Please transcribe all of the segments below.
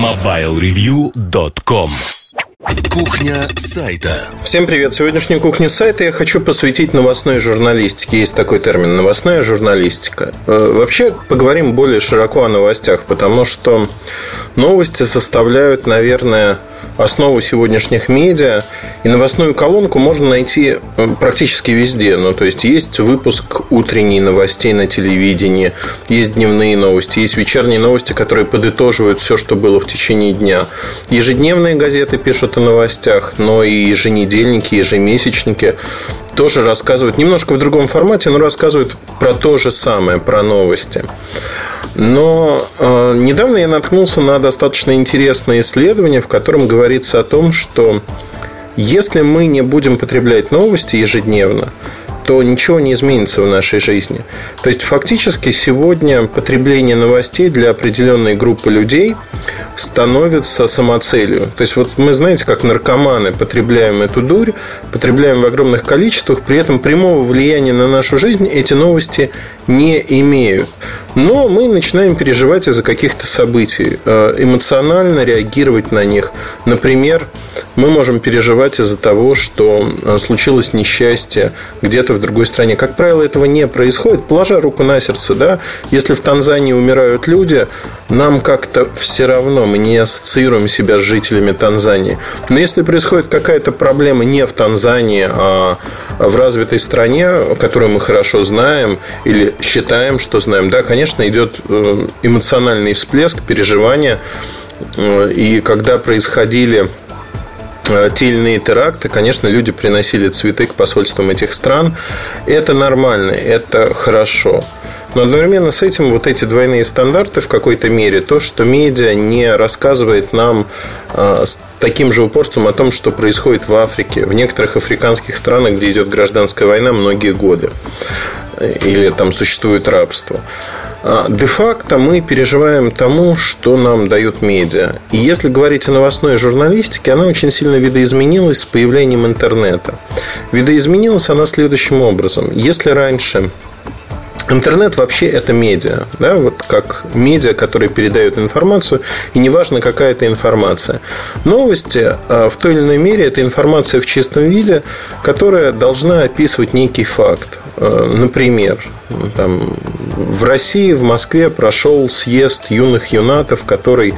MobileReview.com Кухня сайта. Всем привет! Сегодняшнюю кухню сайта я хочу посвятить новостной журналистике. Есть такой термин – новостная журналистика. Э, вообще, поговорим более широко о новостях, потому что новости составляют, наверное, основу сегодняшних медиа. И новостную колонку можно найти э, практически везде. Ну, то есть, есть выпуск утренней новостей на телевидении, есть дневные новости, есть вечерние новости, которые подытоживают все, что было в течение дня. Ежедневные газеты пишут о новостях, но и еженедельники, ежемесячники тоже рассказывают немножко в другом формате, но рассказывают про то же самое, про новости. Но э, недавно я наткнулся на достаточно интересное исследование, в котором говорится о том, что если мы не будем потреблять новости ежедневно, то ничего не изменится в нашей жизни. То есть, фактически сегодня потребление новостей для определенной группы людей становится самоцелью. То есть, вот мы, знаете, как наркоманы потребляем эту дурь, потребляем в огромных количествах, при этом прямого влияния на нашу жизнь эти новости не имеют. Но мы начинаем переживать из-за каких-то событий, э, эмоционально реагировать на них. Например, мы можем переживать из-за того, что э, случилось несчастье где-то в другой стране. Как правило, этого не происходит. Положа руку на сердце, да, если в Танзании умирают люди, нам как-то все равно, мы не ассоциируем себя с жителями Танзании. Но если происходит какая-то проблема не в Танзании, а в развитой стране, которую мы хорошо знаем или считаем, что знаем, да, конечно, идет э, эмоциональный всплеск, переживания. Э, и когда происходили те или иные теракты, конечно, люди приносили цветы к посольствам этих стран. Это нормально, это хорошо. Но одновременно с этим вот эти двойные стандарты в какой-то мере, то, что медиа не рассказывает нам э, с таким же упорством о том, что происходит в Африке, в некоторых африканских странах, где идет гражданская война многие годы, э, или там существует рабство. А, де-факто мы переживаем тому, что нам дают медиа. И если говорить о новостной журналистике, она очень сильно видоизменилась с появлением интернета. Видоизменилась она следующим образом. Если раньше Интернет вообще это медиа, да, вот как медиа, которые передают информацию, и неважно, какая это информация. Новости а, в той или иной мере это информация в чистом виде, которая должна описывать некий факт. А, например, там, в России, в Москве прошел съезд юных юнатов, который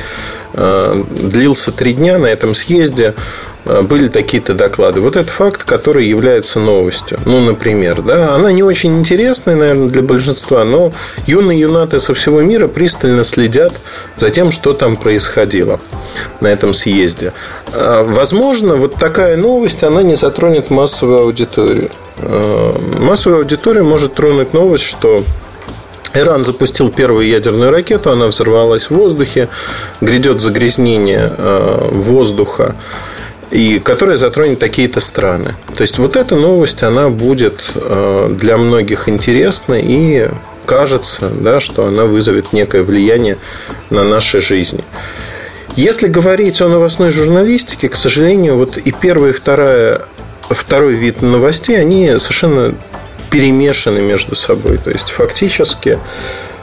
длился три дня. На этом съезде Э, были такие-то доклады. Вот это факт, который является новостью. Ну, например, да, она не очень интересная, наверное, для большинства, но юные юнаты со всего мира пристально следят за тем, что там происходило на этом съезде. Э, возможно, вот такая новость, она не затронет массовую аудиторию. Э, массовую аудиторию может тронуть новость, что Иран запустил первую ядерную ракету, она взорвалась в воздухе, грядет загрязнение воздуха и которая затронет такие-то страны. То есть вот эта новость, она будет э, для многих интересна и кажется, да, что она вызовет некое влияние на наши жизни. Если говорить о новостной журналистике, к сожалению, вот и первая, и вторая, второй вид новостей, они совершенно перемешаны между собой. То есть фактически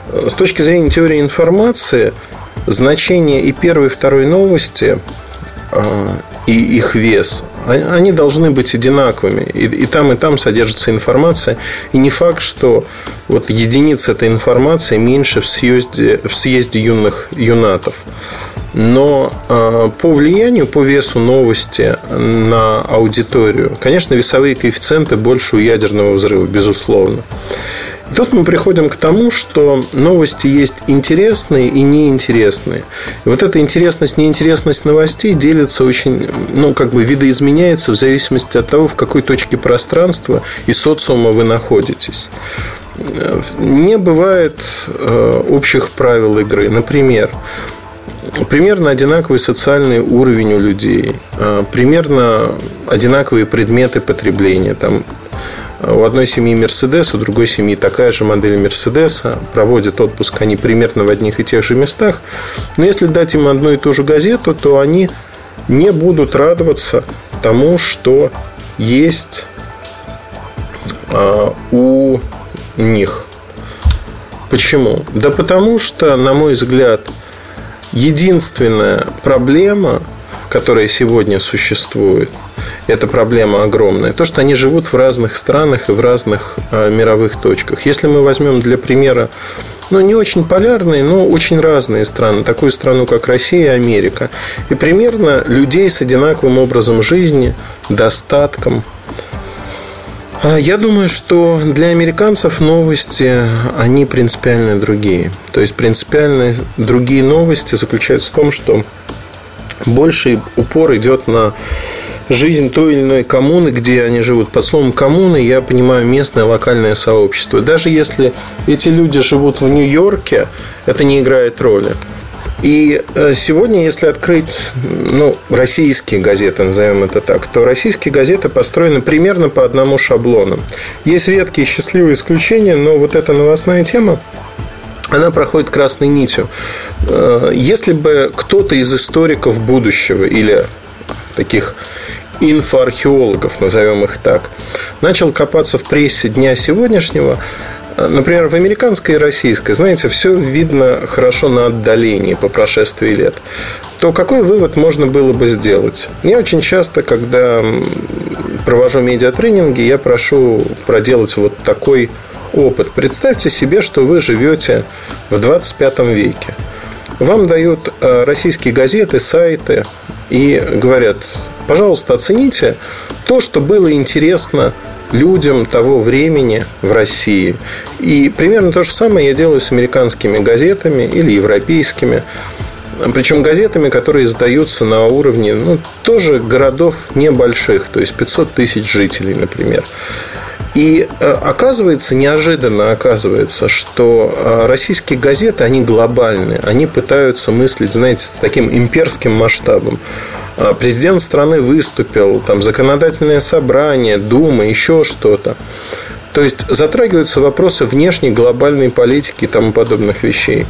э, с точки зрения теории информации значение и первой, и второй новости э, и их вес, а, они должны быть одинаковыми. И, и там, и там содержится информация. И не факт, что вот единица этой информации меньше в съезде, в съезде юных юнатов. Но э, по влиянию, по весу новости на аудиторию, конечно, весовые коэффициенты больше у ядерного взрыва, безусловно. Тут мы приходим к тому, что новости есть интересные и неинтересные. И вот эта интересность, неинтересность новостей делится очень, ну, как бы видоизменяется в зависимости от того, в какой точке пространства и социума вы находитесь. Не бывает э, общих правил игры. Например, примерно одинаковый социальный уровень у людей, э, примерно одинаковые предметы потребления. Там у одной семьи Мерседес, у другой семьи такая же модель Мерседеса. Проводят отпуск они примерно в одних и тех же местах. Но если дать им одну и ту же газету, то они не будут радоваться тому, что есть а, у них. Почему? Да потому что, на мой взгляд, единственная проблема, которая сегодня существует, это проблема огромная. То, что они живут в разных странах и в разных э, мировых точках. Если мы возьмем для примера ну, не очень полярные, но очень разные страны. Такую страну, как Россия и Америка. И примерно людей с одинаковым образом жизни, достатком. А я думаю, что для американцев новости, они принципиально другие. То есть, принципиально другие новости заключаются в том, что больший упор идет на жизнь той или иной коммуны, где они живут. Под словом коммуны я понимаю местное локальное сообщество. Даже если эти люди живут в Нью-Йорке, это не играет роли. И э, сегодня, если открыть ну, российские газеты, назовем это так, то российские газеты построены примерно по одному шаблону. Есть редкие счастливые исключения, но вот эта новостная тема, она проходит красной нитью. Э, если бы кто-то из историков будущего или таких инфоархеологов, назовем их так, начал копаться в прессе дня сегодняшнего, Например, в американской и российской, знаете, все видно хорошо на отдалении по прошествии лет. То какой вывод можно было бы сделать? Я очень часто, когда провожу медиатренинги, я прошу проделать вот такой опыт. Представьте себе, что вы живете в 25 веке. Вам дают э, российские газеты, сайты и говорят, пожалуйста, оцените то, что было интересно людям того времени в России. И примерно то же самое я делаю с американскими газетами или европейскими. Причем газетами, которые издаются на уровне ну, тоже городов небольших, то есть 500 тысяч жителей, например. И э, оказывается, неожиданно оказывается, что э, российские газеты, они глобальные. Они пытаются мыслить, знаете, с таким имперским масштабом. А, президент страны выступил, там законодательное собрание, Дума, еще что-то. То есть затрагиваются вопросы внешней глобальной политики и тому подобных вещей.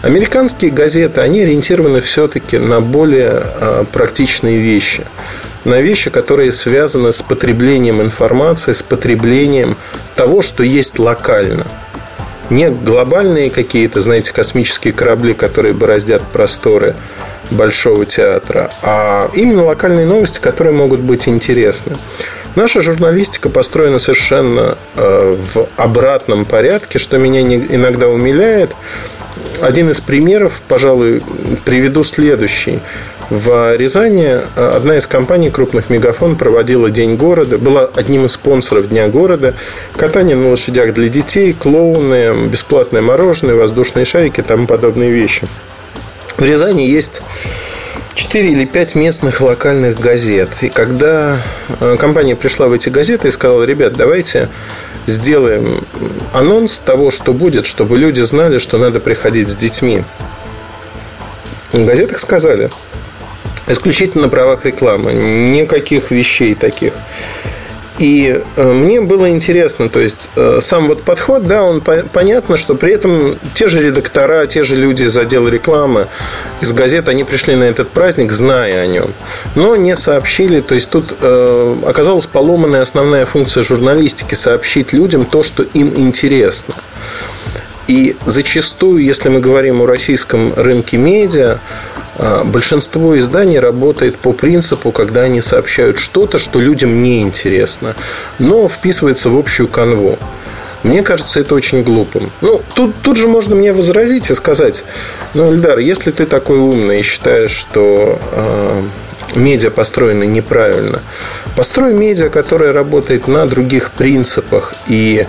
Американские газеты, они ориентированы все-таки на более а, практичные вещи. На вещи, которые связаны с потреблением информации, с потреблением того, что есть локально. Не глобальные какие-то, знаете, космические корабли, которые бороздят просторы Большого театра, а именно локальные новости, которые могут быть интересны. Наша журналистика построена совершенно э, в обратном порядке, что меня иногда умиляет. Один из примеров, пожалуй, приведу следующий. В Рязани э, одна из компаний крупных мегафон проводила День города, была одним из спонсоров Дня города. Катание на лошадях для детей, клоуны, бесплатное мороженое, воздушные шарики и тому подобные вещи. В Рязани есть 4 или 5 местных локальных газет. И когда э, компания пришла в эти газеты и сказала, ребят, давайте сделаем анонс того, что будет, чтобы люди знали, что надо приходить с детьми. В газетах сказали, исключительно на правах рекламы, никаких вещей таких. И э, мне было интересно, то есть э, сам вот подход, да, он понятно, что при этом те же редактора, те же люди из отдела рекламы, из газет, они пришли на этот праздник, зная о нем, но не сообщили, то есть тут э, оказалась поломанная основная функция журналистики, сообщить людям то, что им интересно. И зачастую, если мы говорим о российском рынке медиа, большинство изданий работает по принципу, когда они сообщают что-то, что людям не интересно, но вписывается в общую канву. Мне кажется, это очень глупым. Ну, тут, тут же можно мне возразить и сказать, ну, Эльдар, если ты такой умный и считаешь, что э, медиа построены неправильно, построй медиа, которое работает на других принципах и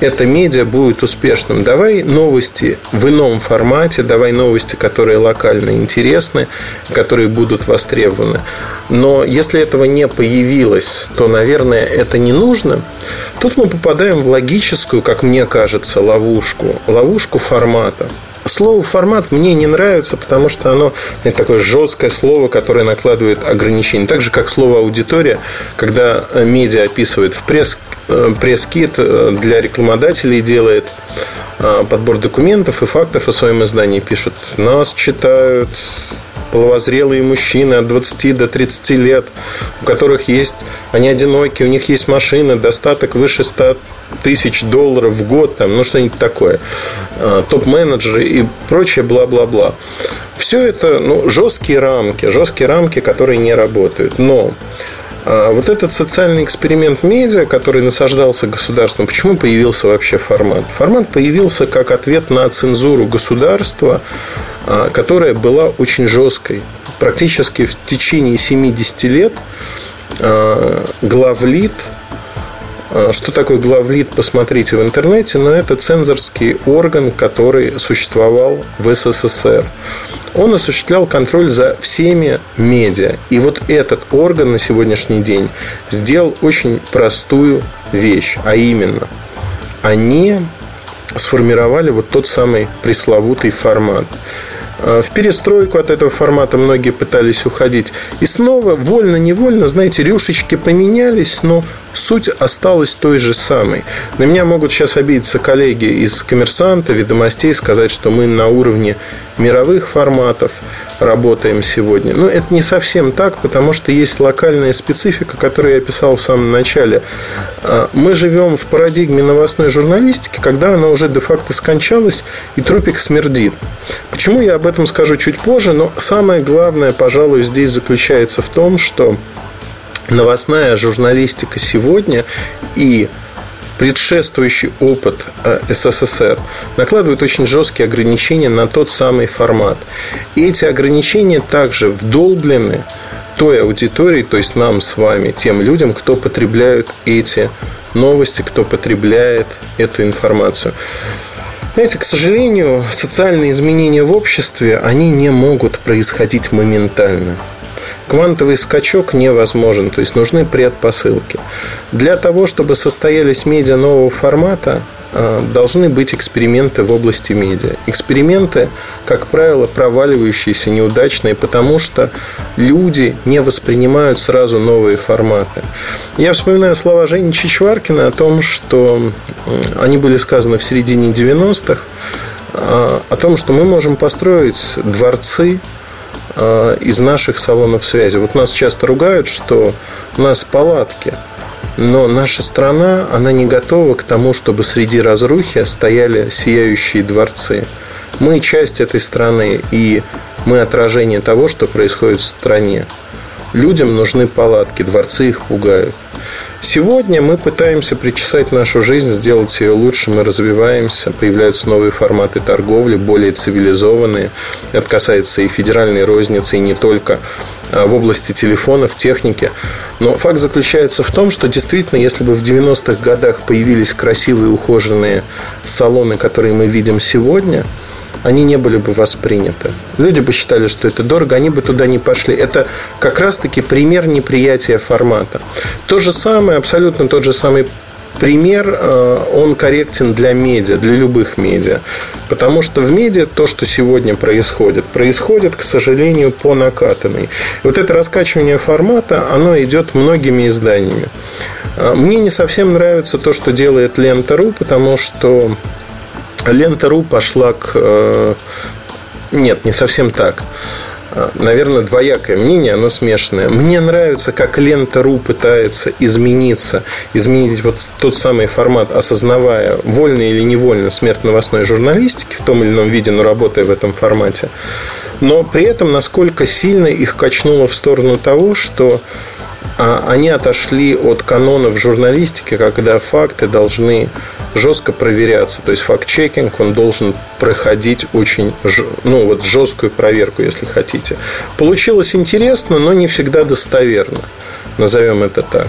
это медиа будет успешным. Давай новости в ином формате, давай новости, которые локально интересны, которые будут востребованы. Но если этого не появилось, то, наверное, это не нужно. Тут мы попадаем в логическую, как мне кажется, ловушку. Ловушку формата. Слово формат мне не нравится, потому что оно это такое жесткое слово, которое накладывает ограничения. Так же, как слово аудитория, когда медиа описывает в пресс, э, пресс-кит э, для рекламодателей делает э, подбор документов и фактов о своем издании, пишут, нас читают половозрелые мужчины от 20 до 30 лет, у которых есть, они одиноки, у них есть машины, достаток выше 100 тысяч долларов в год, там, ну что-нибудь такое, а, топ-менеджеры и прочее, бла-бла-бла. Все это ну, жесткие рамки, жесткие рамки, которые не работают. Но а вот этот социальный эксперимент медиа, который насаждался государством, почему появился вообще формат? Формат появился как ответ на цензуру государства, которая была очень жесткой. Практически в течение 70 лет а, главлит что такое главлит, посмотрите в интернете, но это цензорский орган, который существовал в СССР он осуществлял контроль за всеми медиа. И вот этот орган на сегодняшний день сделал очень простую вещь, а именно, они сформировали вот тот самый пресловутый формат. Э, в перестройку от этого формата многие пытались уходить. И снова, вольно-невольно, знаете, рюшечки поменялись, но суть осталась той же самой. На меня могут сейчас обидеться коллеги из коммерсанта, ведомостей, сказать, что мы на уровне мировых форматов работаем сегодня. Но это не совсем так, потому что есть локальная специфика, которую я описал в самом начале. Э, мы живем в парадигме новостной журналистики, когда она уже де-факто скончалась, и трупик смердит. Почему я об этом скажу чуть позже, но самое главное, пожалуй, здесь заключается в том, что новостная журналистика сегодня и предшествующий опыт э, СССР накладывают очень жесткие ограничения на тот самый формат. И эти ограничения также вдолблены той аудитории, то есть нам с вами, тем людям, кто потребляют эти новости, кто потребляет эту информацию. Знаете, к сожалению, социальные изменения в обществе, они не могут происходить моментально. Квантовый скачок невозможен, то есть нужны предпосылки. Для того, чтобы состоялись медиа нового формата, должны быть эксперименты в области медиа. Эксперименты, как правило, проваливающиеся, неудачные, потому что люди не воспринимают сразу новые форматы. Я вспоминаю слова Жени Чичваркина о том, что они были сказаны в середине 90-х, э, о том, что мы можем построить дворцы э, из наших салонов связи. Вот нас часто ругают, что у нас палатки – но наша страна, она не готова к тому, чтобы среди разрухи стояли сияющие дворцы. Мы часть этой страны, и мы отражение того, что происходит в стране. Людям нужны палатки, дворцы их пугают. Сегодня мы пытаемся причесать нашу жизнь, сделать ее лучше, мы развиваемся, появляются новые форматы торговли, более цивилизованные. Это касается и федеральной розницы, и не только в области телефонов, техники. Но факт заключается в том, что действительно, если бы в 90-х годах появились красивые ухоженные салоны, которые мы видим сегодня – они не были бы восприняты. Люди бы считали, что это дорого, они бы туда не пошли. Это как раз-таки пример неприятия формата. То же самое, абсолютно тот же самый пример, э, он корректен для медиа, для любых медиа. Потому что в медиа то, что сегодня происходит, происходит, к сожалению, по накатанной. И вот это раскачивание формата, оно идет многими изданиями. Э, мне не совсем нравится то, что делает Лента.ру, потому что Лента.ру пошла к... Э, нет, не совсем так. Наверное, двоякое мнение, оно смешанное. Мне нравится, как Лента.ру пытается измениться, изменить вот тот самый формат, осознавая, вольно или невольно смерть новостной журналистики в том или ином виде, но работая в этом формате. Но при этом, насколько сильно их качнуло в сторону того, что они отошли от канонов журналистики, когда факты должны жестко проверяться. То есть факт-чекинг, он должен проходить очень ну, вот, жесткую проверку, если хотите. Получилось интересно, но не всегда достоверно. Назовем это так.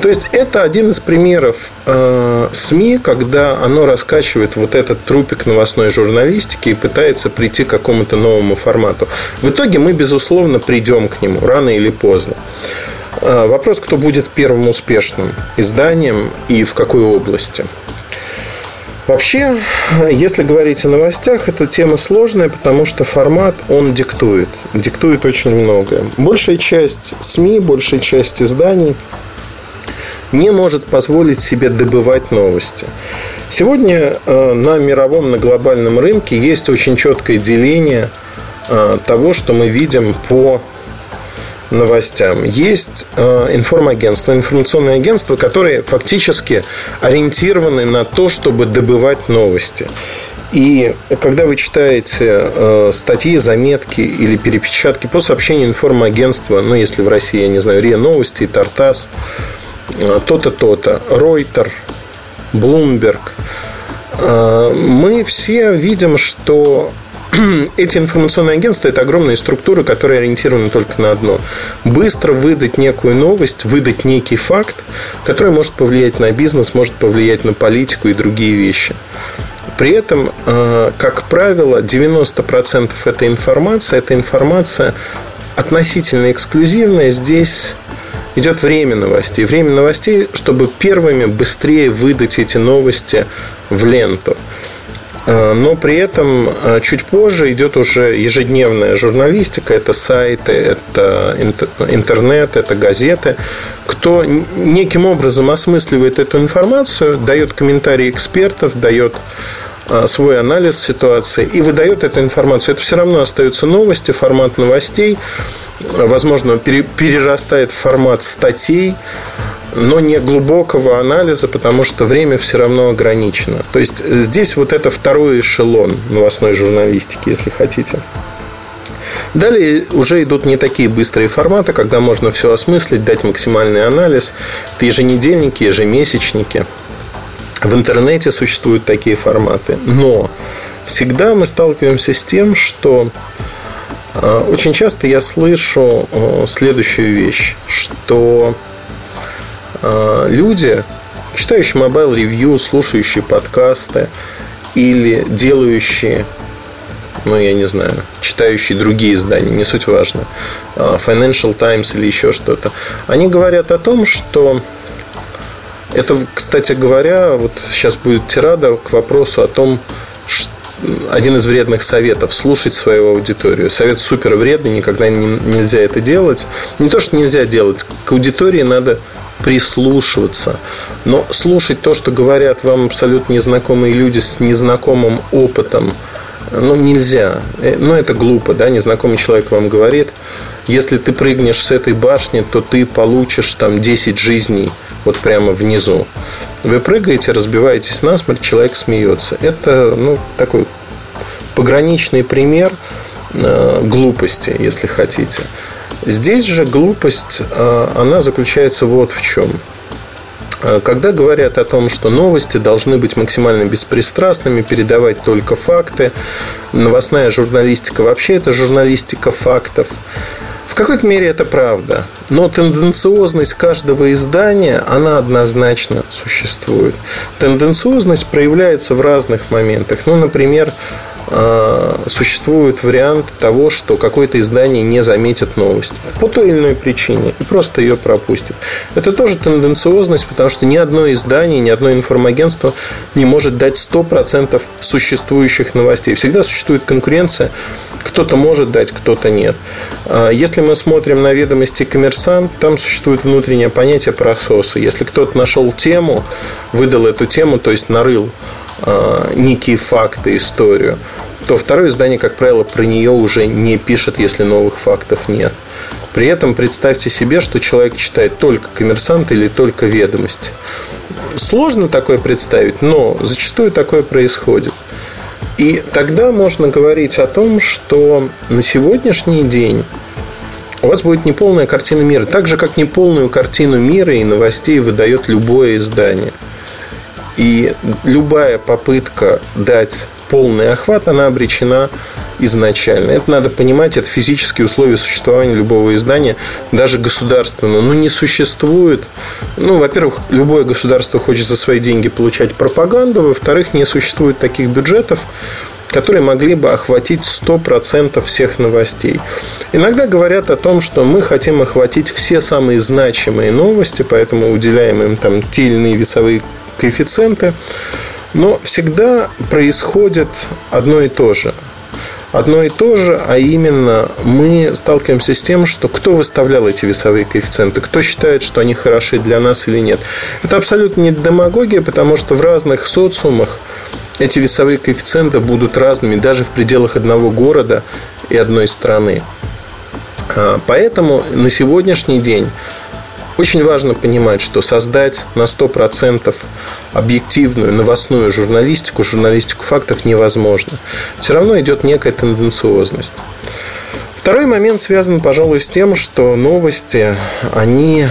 То есть это один из примеров э, СМИ, когда оно раскачивает вот этот трупик новостной журналистики и пытается прийти к какому-то новому формату. В итоге мы, безусловно, придем к нему рано или поздно. Э, вопрос, кто будет первым успешным изданием и в какой области. Вообще, если говорить о новостях, эта тема сложная, потому что формат, он диктует. Диктует очень многое. Большая часть СМИ, большая часть изданий не может позволить себе добывать новости. Сегодня э, на мировом, на глобальном рынке есть очень четкое деление э, того, что мы видим по новостям. Есть э, информагентства, информационные агентства, которые фактически ориентированы на то, чтобы добывать новости. И когда вы читаете э, статьи, заметки или перепечатки по сообщению информагентства, ну, если в России, я не знаю, РИА Новости, Тартас, э, то-то, то-то, Ройтер, Блумберг, э, мы все видим, что эти информационные агентства – это огромные структуры, которые ориентированы только на одно. Быстро выдать некую новость, выдать некий факт, который может повлиять на бизнес, может повлиять на политику и другие вещи. При этом, э, как правило, 90% этой информации – это информация относительно эксклюзивная. Здесь идет время новостей. Время новостей, чтобы первыми быстрее выдать эти новости в ленту. Э, но при этом э, чуть позже идет уже ежедневная журналистика, это сайты, это интернет, это газеты. Кто неким образом осмысливает эту информацию, дает комментарии экспертов, дает э, свой анализ ситуации и выдает эту информацию. Это все равно остаются новости, формат новостей, возможно, перерастает в формат статей, но не глубокого анализа, потому что время все равно ограничено. То есть здесь вот это второй эшелон новостной журналистики, если хотите. Далее уже идут не такие быстрые форматы, когда можно все осмыслить, дать максимальный анализ. Это еженедельники, ежемесячники. В интернете существуют такие форматы. Но всегда мы сталкиваемся с тем, что э, очень часто я слышу э, следующую вещь, что люди, читающие Mobile Review, слушающие подкасты или делающие ну, я не знаю, читающие другие издания, не суть важно, а, Financial Times или еще что-то, они говорят о том, что это, кстати говоря, вот сейчас будет тирада к вопросу о том, что один из вредных советов – слушать свою аудиторию. Совет супер вредный, никогда не, нельзя это делать. Не то, что нельзя делать, к аудитории надо прислушиваться. Но слушать то, что говорят вам абсолютно незнакомые люди с незнакомым опытом, ну, нельзя. Э, ну, это глупо, да, незнакомый человек вам говорит, если ты прыгнешь с этой башни, то ты получишь там 10 жизней вот прямо внизу. Вы прыгаете, разбиваетесь насмерть, человек смеется. Это, ну, такой пограничный пример э, глупости, если хотите. Здесь же глупость, э, она заключается вот в чем. Э, когда говорят о том, что новости должны быть максимально беспристрастными, передавать только факты, новостная журналистика вообще это журналистика фактов. В какой-то мере это правда, но тенденциозность каждого издания, она однозначно существует. Тенденциозность проявляется в разных моментах. Ну, например, существует вариант того, что какое-то издание не заметит новость по той или иной причине и просто ее пропустит. Это тоже тенденциозность, потому что ни одно издание, ни одно информагентство не может дать 100% существующих новостей. Всегда существует конкуренция. Кто-то может дать, кто-то нет. А, если мы смотрим на ведомости коммерсант, там существует внутреннее понятие прососа. Если кто-то нашел тему, выдал эту тему, то есть нарыл Э, некие факты, историю, то второе издание, как правило, про нее уже не пишет, если новых фактов нет. При этом представьте себе, что человек читает только коммерсант или только ведомости. Сложно такое представить, но зачастую такое происходит. И тогда можно говорить о том, что на сегодняшний день у вас будет неполная картина мира. Так же, как неполную картину мира и новостей выдает любое издание – и любая попытка дать полный охват, она обречена изначально. Это надо понимать, это физические условия существования любого издания, даже государственного. Ну, не существует. Ну, во-первых, любое государство хочет за свои деньги получать пропаганду, во-вторых, не существует таких бюджетов, которые могли бы охватить 100% всех новостей. Иногда говорят о том, что мы хотим охватить все самые значимые новости, поэтому уделяем им там те или иные весовые коэффициенты. Но всегда происходит одно и то же. Одно и то же, а именно мы сталкиваемся с тем, что кто выставлял эти весовые коэффициенты, кто считает, что они хороши для нас или нет. Это абсолютно не демагогия, потому что в разных социумах эти весовые коэффициенты будут разными даже в пределах одного города и одной страны. А, поэтому на сегодняшний день очень важно понимать, что создать на 100% объективную новостную журналистику, журналистику фактов невозможно. Все равно идет некая тенденциозность. Второй момент связан, пожалуй, с тем, что новости, они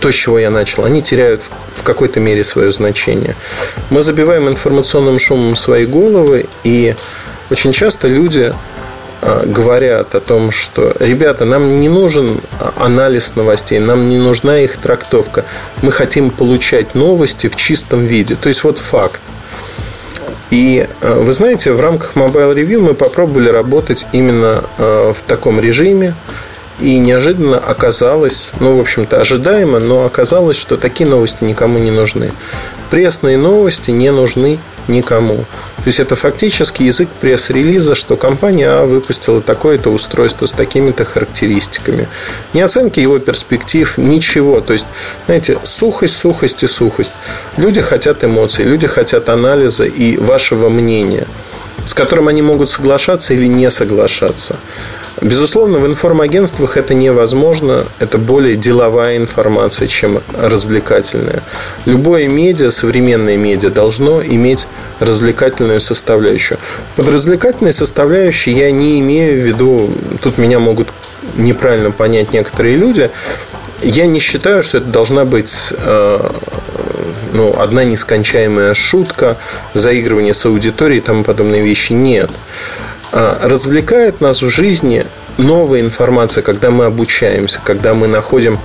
то, с чего я начал, они теряют в какой-то мере свое значение. Мы забиваем информационным шумом свои головы, и очень часто люди говорят о том, что, ребята, нам не нужен анализ новостей, нам не нужна их трактовка. Мы хотим получать новости в чистом виде. То есть, вот факт. И а, вы знаете, в рамках Mobile Review мы попробовали работать именно а, в таком режиме. И неожиданно оказалось, ну, в общем-то, ожидаемо, но оказалось, что такие новости никому не нужны. Пресные новости не нужны никому. То есть это фактически язык пресс-релиза, что компания А выпустила такое-то устройство с такими-то характеристиками. Не оценки его перспектив, ничего. То есть, знаете, сухость, сухость и сухость. Люди хотят эмоций, люди хотят анализа и вашего мнения, с которым они могут соглашаться или не соглашаться. Безусловно, в информагентствах это невозможно. Это более деловая информация, чем развлекательная. Любое медиа, современное медиа, должно иметь развлекательную составляющую. Под развлекательной составляющей я не имею в виду, тут меня могут неправильно понять некоторые люди, я не считаю, что это должна быть э, ну, одна нескончаемая шутка, заигрывание с аудиторией и тому подобные вещи. Нет. Развлекает нас в жизни новая информация, когда мы обучаемся, когда мы находим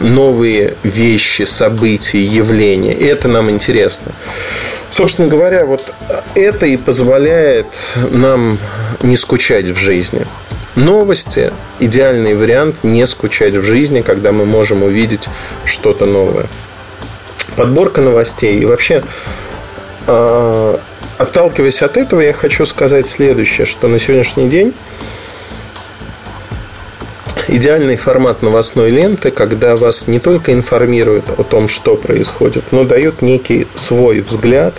новые вещи, события, явления. И это нам интересно. Собственно говоря, вот это и позволяет нам не скучать в жизни. Новости – идеальный вариант не скучать в жизни, когда мы можем увидеть что-то новое. Подборка новостей и вообще а, Отталкиваясь от этого, я хочу сказать следующее, что на сегодняшний день идеальный формат новостной ленты, когда вас не только информируют о том, что происходит, но дают некий свой взгляд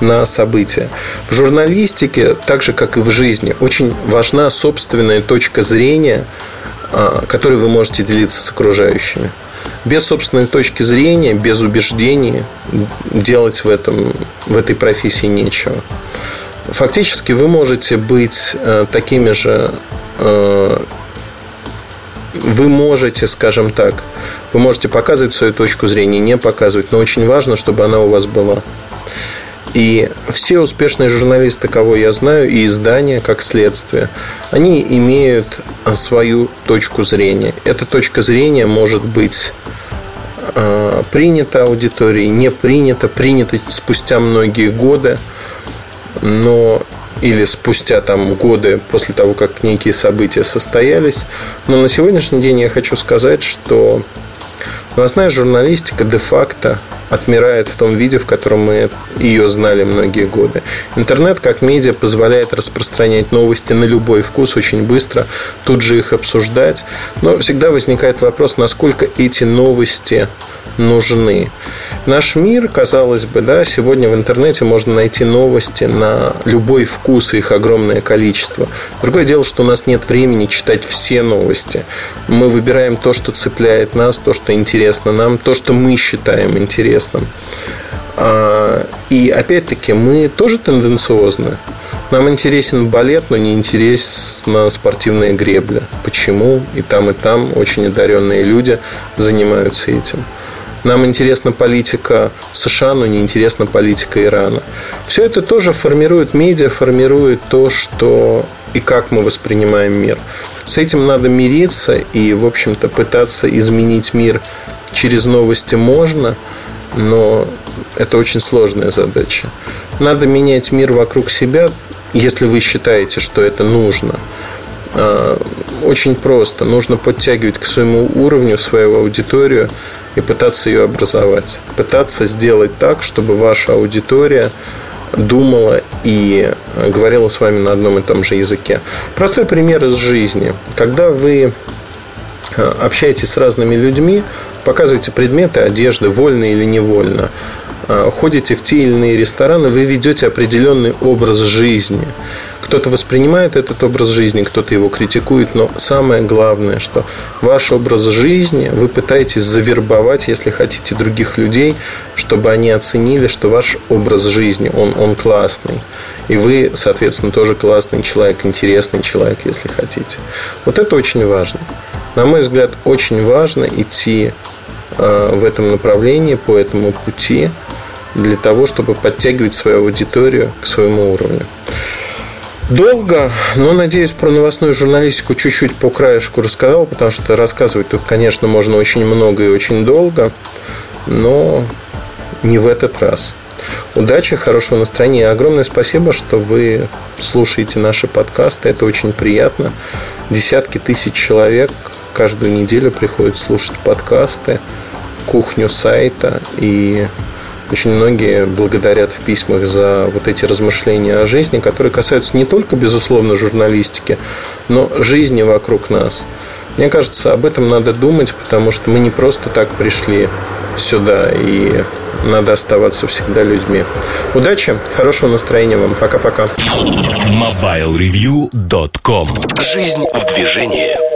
на события. В журналистике, так же как и в жизни, очень важна собственная точка зрения, а, которой вы можете делиться с окружающими без собственной точки зрения, без убеждений делать в, этом, в этой профессии нечего. Фактически вы можете быть э, такими же э, вы можете, скажем так, вы можете показывать свою точку зрения, не показывать, но очень важно, чтобы она у вас была. И все успешные журналисты, кого я знаю, и издания, как следствие, они имеют свою точку зрения. Эта точка зрения может быть э, принята аудиторией, не принята, принята спустя многие годы, но или спустя там годы после того, как некие события состоялись. Но на сегодняшний день я хочу сказать, что Новостная журналистика де-факто отмирает в том виде, в котором мы ее знали многие годы. Интернет как медиа позволяет распространять новости на любой вкус очень быстро, тут же их обсуждать. Но всегда возникает вопрос, насколько эти новости нужны. Наш мир, казалось бы, да, сегодня в интернете можно найти новости на любой вкус, их огромное количество. Другое дело, что у нас нет времени читать все новости. Мы выбираем то, что цепляет нас, то, что интересно нам, то, что мы считаем интересным. А, и опять-таки мы тоже тенденциозны. Нам интересен балет, но не интересна спортивная гребля. Почему? И там, и там очень одаренные люди занимаются этим. Нам интересна политика США, но не интересна политика Ирана. Все это тоже формирует медиа, формирует то, что и как мы воспринимаем мир. С этим надо мириться и, в общем-то, пытаться изменить мир через новости можно, но это очень сложная задача. Надо менять мир вокруг себя, если вы считаете, что это нужно. А, очень просто. Нужно подтягивать к своему уровню свою аудиторию и пытаться ее образовать. Пытаться сделать так, чтобы ваша аудитория думала и говорила с вами на одном и том же языке. Простой пример из жизни. Когда вы а, общаетесь с разными людьми, показываете предметы одежды, вольно или невольно, э, ходите в те или иные рестораны, вы ведете определенный образ жизни. Кто-то воспринимает этот образ жизни, кто-то его критикует, но самое главное, что ваш образ жизни вы пытаетесь завербовать, если хотите, других людей, чтобы они оценили, что ваш образ жизни, он, он классный. И вы, соответственно, тоже классный человек, интересный человек, если хотите. Вот это очень важно. На мой взгляд, очень важно идти э, в этом направлении, по этому пути, для того, чтобы подтягивать свою аудиторию к своему уровню. Долго, но, надеюсь, про новостную журналистику чуть-чуть по краешку рассказал, потому что рассказывать тут, конечно, можно очень много и очень долго, но не в этот раз. Удачи, хорошего настроения. Огромное спасибо, что вы слушаете наши подкасты. Это очень приятно. Десятки тысяч человек каждую неделю приходят слушать подкасты, кухню сайта. И очень многие благодарят в письмах за вот эти размышления о жизни, которые касаются не только, безусловно, журналистики, но жизни вокруг нас. Мне кажется, об этом надо думать, потому что мы не просто так пришли сюда, и надо оставаться всегда людьми. Удачи, хорошего настроения вам. Пока-пока. MobileReview.com Жизнь в движении.